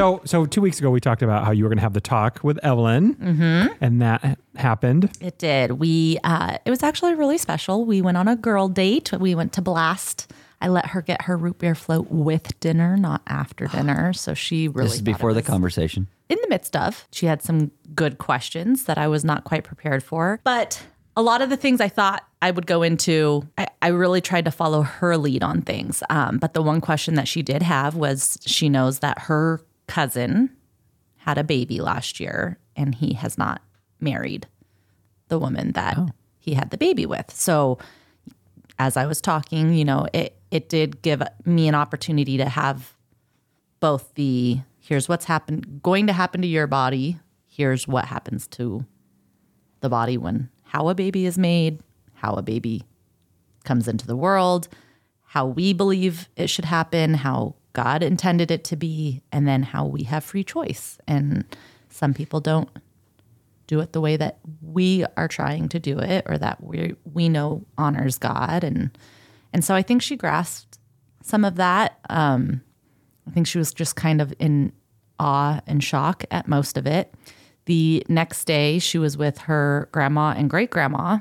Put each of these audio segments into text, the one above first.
So, so two weeks ago we talked about how you were going to have the talk with Evelyn, Mm-hmm. and that happened. It did. We uh, it was actually really special. We went on a girl date. We went to Blast. I let her get her root beer float with dinner, not after dinner. So she really This is before it the conversation. in the midst of. She had some good questions that I was not quite prepared for. But a lot of the things I thought I would go into, I, I really tried to follow her lead on things. Um, but the one question that she did have was she knows that her cousin had a baby last year and he has not married the woman that oh. he had the baby with. So as I was talking, you know, it it did give me an opportunity to have both the here's what's happened going to happen to your body, here's what happens to the body when how a baby is made, how a baby comes into the world, how we believe it should happen, how God intended it to be, and then how we have free choice. And some people don't do it the way that we are trying to do it or that we we know honors God. And and so I think she grasped some of that. Um I think she was just kind of in awe and shock at most of it. The next day she was with her grandma and great grandma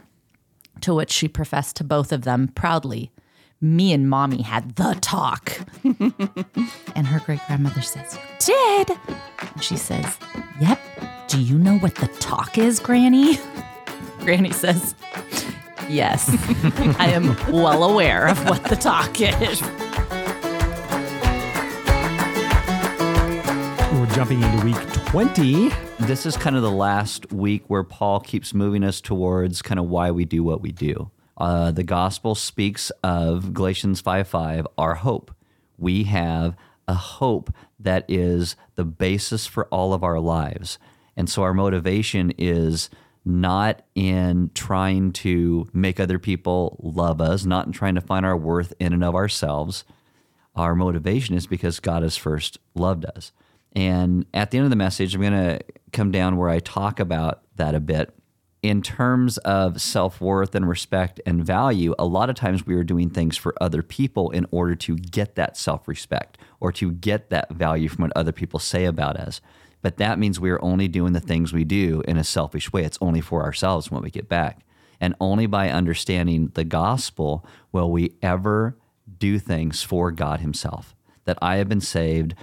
to which she professed to both of them proudly me and mommy had the talk and her great grandmother says you did and she says yep do you know what the talk is, Granny? Granny says, Yes, I am well aware of what the talk is. We're jumping into week 20. This is kind of the last week where Paul keeps moving us towards kind of why we do what we do. Uh, the gospel speaks of Galatians 5 5, our hope. We have a hope that is the basis for all of our lives. And so our motivation is not in trying to make other people love us, not in trying to find our worth in and of ourselves. Our motivation is because God has first loved us. And at the end of the message, I'm going to come down where I talk about that a bit. In terms of self worth and respect and value, a lot of times we are doing things for other people in order to get that self respect or to get that value from what other people say about us. But that means we are only doing the things we do in a selfish way. It's only for ourselves when we get back. And only by understanding the gospel will we ever do things for God Himself. That I have been saved.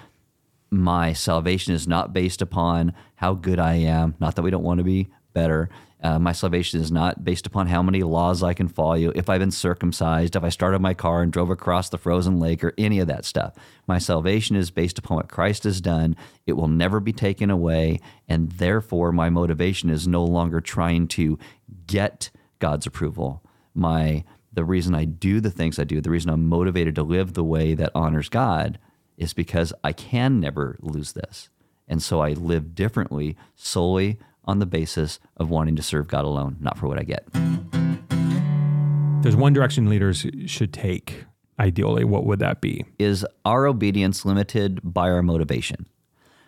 My salvation is not based upon how good I am, not that we don't want to be better. Uh, my salvation is not based upon how many laws I can follow, if I've been circumcised, if I started my car and drove across the frozen lake, or any of that stuff. My salvation is based upon what Christ has done. It will never be taken away. And therefore, my motivation is no longer trying to get God's approval. My the reason I do the things I do, the reason I'm motivated to live the way that honors God is because I can never lose this. And so I live differently solely on the basis of wanting to serve God alone, not for what I get. There's one direction leaders should take, ideally. What would that be? Is our obedience limited by our motivation?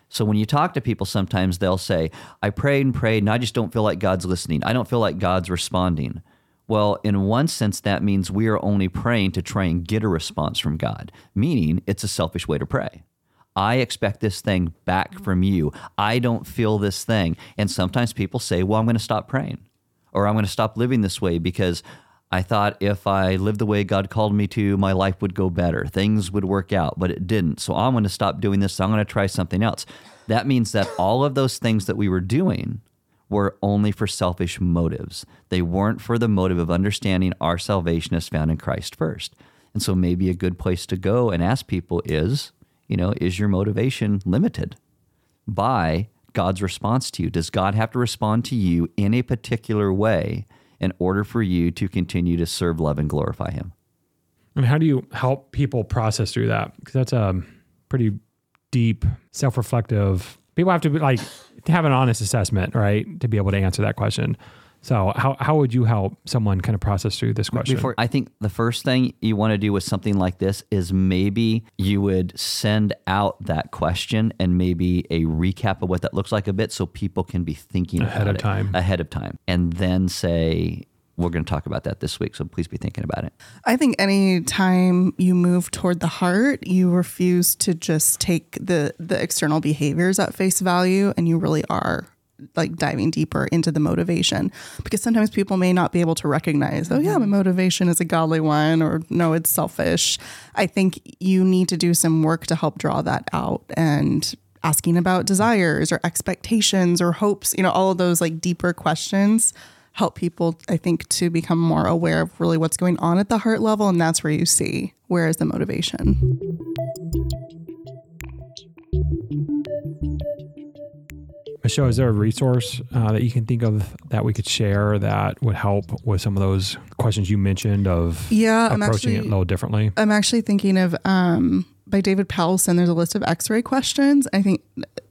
So when you talk to people, sometimes they'll say, I prayed and prayed, and I just don't feel like God's listening. I don't feel like God's responding. Well, in one sense, that means we are only praying to try and get a response from God, meaning it's a selfish way to pray. I expect this thing back mm. from you. I don't feel this thing. And sometimes people say, well, I'm going to stop praying or I'm going to stop living this way because I thought if I lived the way God called me to, my life would go better. Things would work out, but it didn't. So I'm going to stop doing this. I'm going to try something else. That means that all of those things that we were doing were only for selfish motives. They weren't for the motive of understanding our salvation is found in Christ first. And so maybe a good place to go and ask people is, you know, is your motivation limited by God's response to you? Does God have to respond to you in a particular way in order for you to continue to serve, love, and glorify Him? And how do you help people process through that? Because that's a pretty deep, self reflective. People have to be like to have an honest assessment, right? To be able to answer that question. So, how, how would you help someone kind of process through this question? Before, I think the first thing you want to do with something like this is maybe you would send out that question and maybe a recap of what that looks like a bit so people can be thinking Ahead about of it time. ahead of time and then say we're going to talk about that this week. So please be thinking about it. I think any time you move toward the heart, you refuse to just take the the external behaviors at face value and you really are like diving deeper into the motivation because sometimes people may not be able to recognize, oh yeah, my mm-hmm. motivation is a godly one or no, it's selfish. I think you need to do some work to help draw that out and asking about desires or expectations or hopes, you know, all of those like deeper questions help people, I think, to become more aware of really what's going on at the heart level. And that's where you see where is the motivation. Michelle, is there a resource uh, that you can think of that we could share that would help with some of those questions you mentioned of Yeah, I'm approaching it a little differently? I'm actually thinking of um, by David Powlison. There's a list of X-ray questions. I think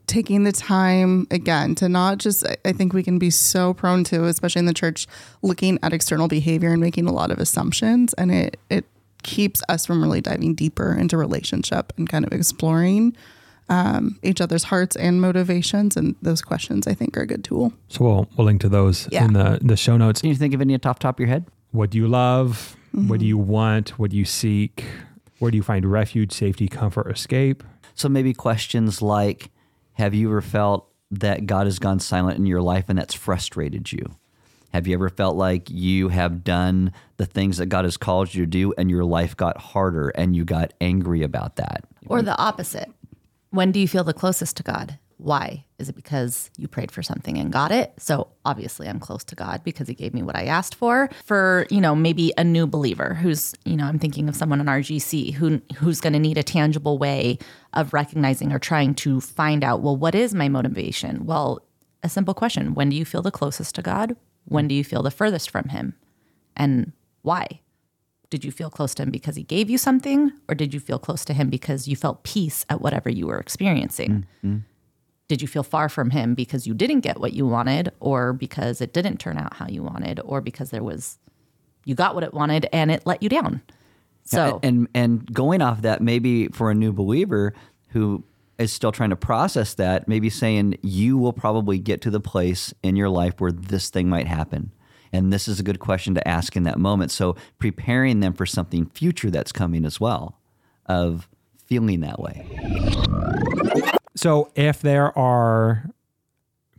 taking the time again to not just. I- I think we can be so prone to, especially in the church, looking at external behavior and making a lot of assumptions, and it it keeps us from really diving deeper into relationship and kind of exploring um, each other's hearts and motivations. And those questions, I think, are a good tool. So we'll we'll link to those Yeah. in the the show notes. Can you think of any off the top of your head? What do you love? What do Mm-hmm. you want? What do you seek? Where do you find refuge, safety, comfort, escape? So maybe questions like Have you ever felt that God has gone silent in your life and that's frustrated you? Have you ever felt like you have done the things that God has called you to do and your life got harder and you got angry about that? Or the opposite. When do you feel the closest to God? Why? Is it because you prayed for something and got it? So obviously I'm close to God because he gave me what I asked for. For, you know, maybe a new believer who's, you know, I'm thinking of someone in RGC who who's going to need a tangible way of recognizing or trying to find out, well, what is my motivation? Well, a simple question. When do you feel the closest to God? When do you feel the furthest from him? And why? Did you feel close to him because he gave you something, or did you feel close to him because you felt peace at whatever you were experiencing? Mm, mm. Did you feel far from him because you didn't get what you wanted, or because it didn't turn out how you wanted, or because there was you got what it wanted and it let you down? So and and going off that, maybe for a new believer who is still trying to process that, maybe saying you will probably get to the place in your life where this thing might happen. And this is a good question to ask in that moment. So preparing them for something future that's coming as well of feeling that way. So if there are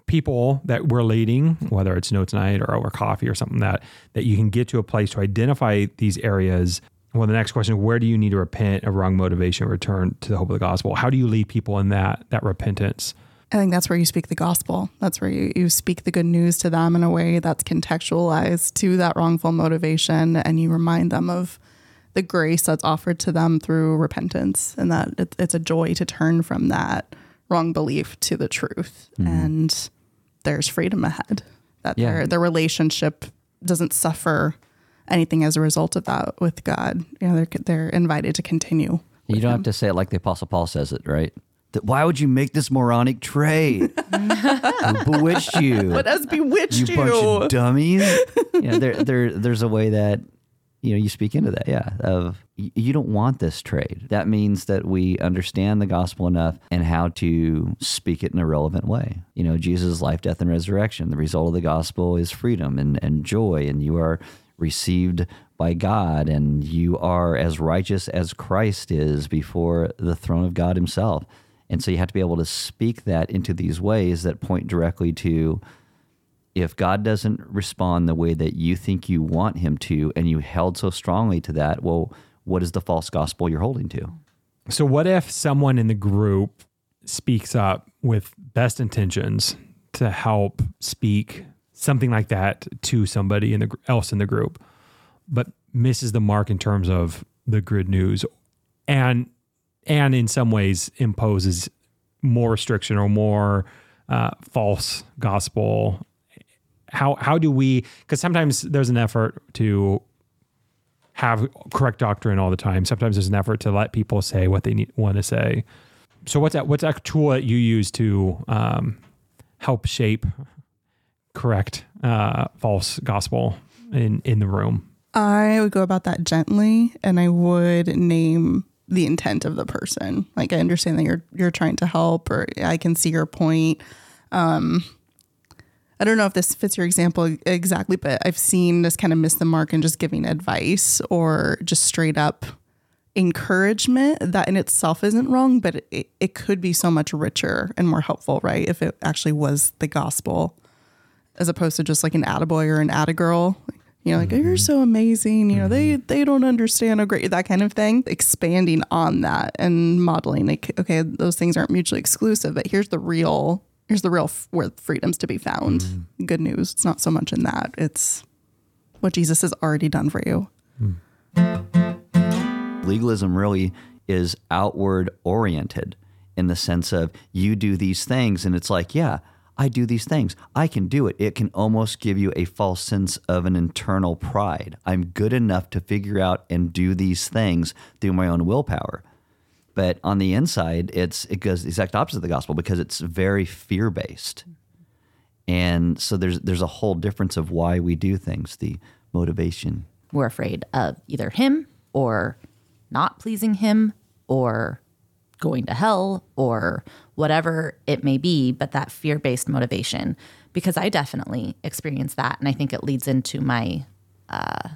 people that we're leading, whether it's notes night or over coffee or something that that you can get to a place to identify these areas. Well, the next question: Where do you need to repent of wrong motivation, return to the hope of the gospel? How do you lead people in that that repentance? I think that's where you speak the gospel. That's where you, you speak the good news to them in a way that's contextualized to that wrongful motivation. And you remind them of the grace that's offered to them through repentance and that it, it's a joy to turn from that wrong belief to the truth. Mm-hmm. And there's freedom ahead, that Yeah. their, their relationship doesn't suffer anything as a result of that with God. You know, they're, they're invited to continue. You don't have to say it like the Apostle Paul says it, right? That why would you make this moronic trade? Who bewitched you? What has bewitched you you? bunch of dummies. you know, there, there, there's a way that you know you speak into that. Yeah, of you don't want this trade. That means that we understand the gospel enough and how to speak it in a relevant way. You know, Jesus' life, death, and resurrection. The result of the gospel is freedom and, and joy, and you are received by God, and you are as righteous as Christ is before the throne of God Himself. And so you have to be able to speak that into these ways that point directly to if God doesn't respond the way that you think you want him to, and you held so strongly to that, well, what is the false gospel you're holding to? So, what if someone in the group speaks up with best intentions to help speak something like that to somebody in the else in the group, but misses the mark in terms of the good news, and and in some ways imposes more restriction or more uh, false gospel? How how do we? Because sometimes there's an effort to have correct doctrine all the time. Sometimes there's an effort to let people say what they want to say. So what's that? What's that tool that you use to um, help shape correct uh, false gospel in in the room? I would go about that gently and I would name the intent of the person. Like I understand that you're you're trying to help or I can see your point. Um I don't know if this fits your example exactly, but I've seen this kind of miss the mark in just giving advice or just straight up encouragement that in itself isn't wrong, but it, it could be so much richer and more helpful, right? If it actually was the gospel as opposed to just like an attaboy or an attagirl. You know, like, oh, you're mm-hmm. so amazing. You know, they mm-hmm. they don't understand how great that kind of thing. Expanding on that and modeling, like, okay, those things aren't mutually exclusive, but here's the real here's the real f- where freedom's to be found. Mm-hmm. Good news. It's not so much in that. It's what Jesus has already done for you. Hmm. legalism really is outward oriented in the sense of you do these things and it's like yeah i do these things. I can do it. It can almost give you a false sense of an internal pride. I'm good enough to figure out and do these things through my own willpower. But on the inside it's it goes the exact opposite of the gospel because it's very fear based and so there's there's a whole difference of why we do things the motivation. We're afraid of either him or not pleasing him or going to hell or whatever it may be, but that fear based motivation. Because I definitely experience that. And I think it leads into my uh,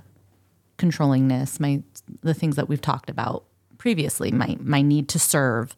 controllingness, my the things that we've talked about previously. My my need to serve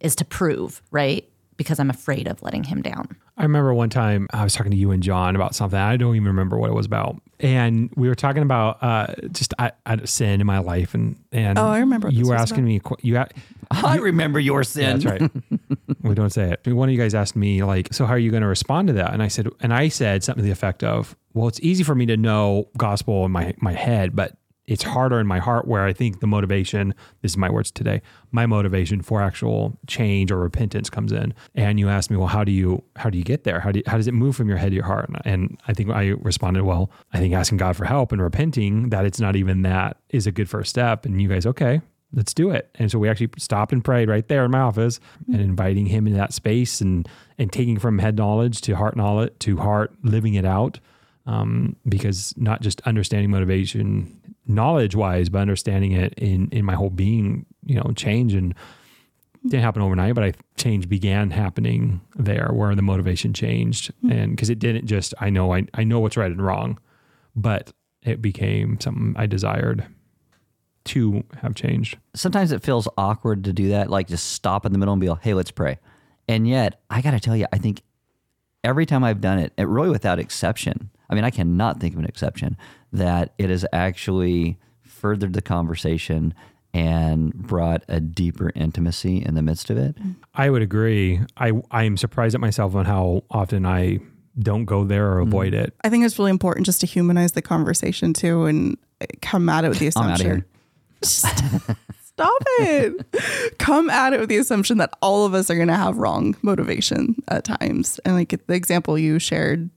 is to prove, right? Because I'm afraid of letting him down. I remember one time I was talking to you and John about something. I don't even remember what it was about, and we were talking about uh, just I, I, sin in my life, and and Oh, I remember you were was asking me. a que- You, I remember your sin yeah, that's right. we don't say it. One of you guys asked me like, so how are you going to respond to that? And I said, and I said something to the effect of, well, it's easy for me to know gospel in my my head, but it's harder in my heart where I think the motivation, this is my words today, my motivation for actual change or repentance comes in. And you asked me, well, how do you, how do you get there? How do you, how does it move from your head to your heart? And I think I responded, well, I think asking God for help and repenting that it's not even that is a good first step. And you guys, okay, let's do it. And so we actually stopped and prayed right there in my office and inviting him into that space and, and taking from head knowledge to heart knowledge to heart living it out. Um, because not just understanding motivation knowledge wise, but understanding it in, in my whole being, you know, change and didn't happen overnight, but I change began happening there where the motivation changed. Hmm. And cause it didn't just, I know, I, I know what's right and wrong, but it became something I desired to have changed. sometimes it feels awkward to do that, like just stop in the middle and be like, hey, let's pray. And yet, I got to tell you, I think every time I've done it, it really without exception, I mean, I cannot think of an exception, that it has actually furthered the conversation and brought a deeper intimacy in the midst of it. I would agree. I I am surprised at myself on how often I don't go there or mm-hmm. avoid it. I think it's really important just to humanize the conversation too and come at it with the I'm outta assumption. Stop it. come at it with the assumption that all of us are going to have wrong motivation at times. And like the example you shared,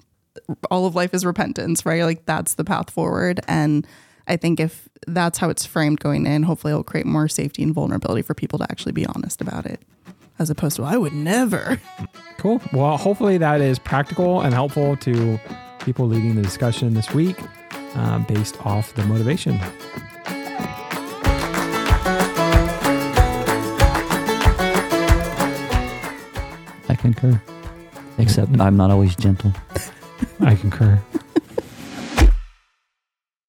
all of life is repentance, right? Like that's the path forward. And I think if that's how it's framed going in, hopefully it'll create more safety and vulnerability for people to actually be honest about it. As opposed to, I would never. Cool. Well, hopefully that is practical and helpful to people leading the discussion this week uh, based off the motivation. I concur. Except I'm not always gentle. I concur.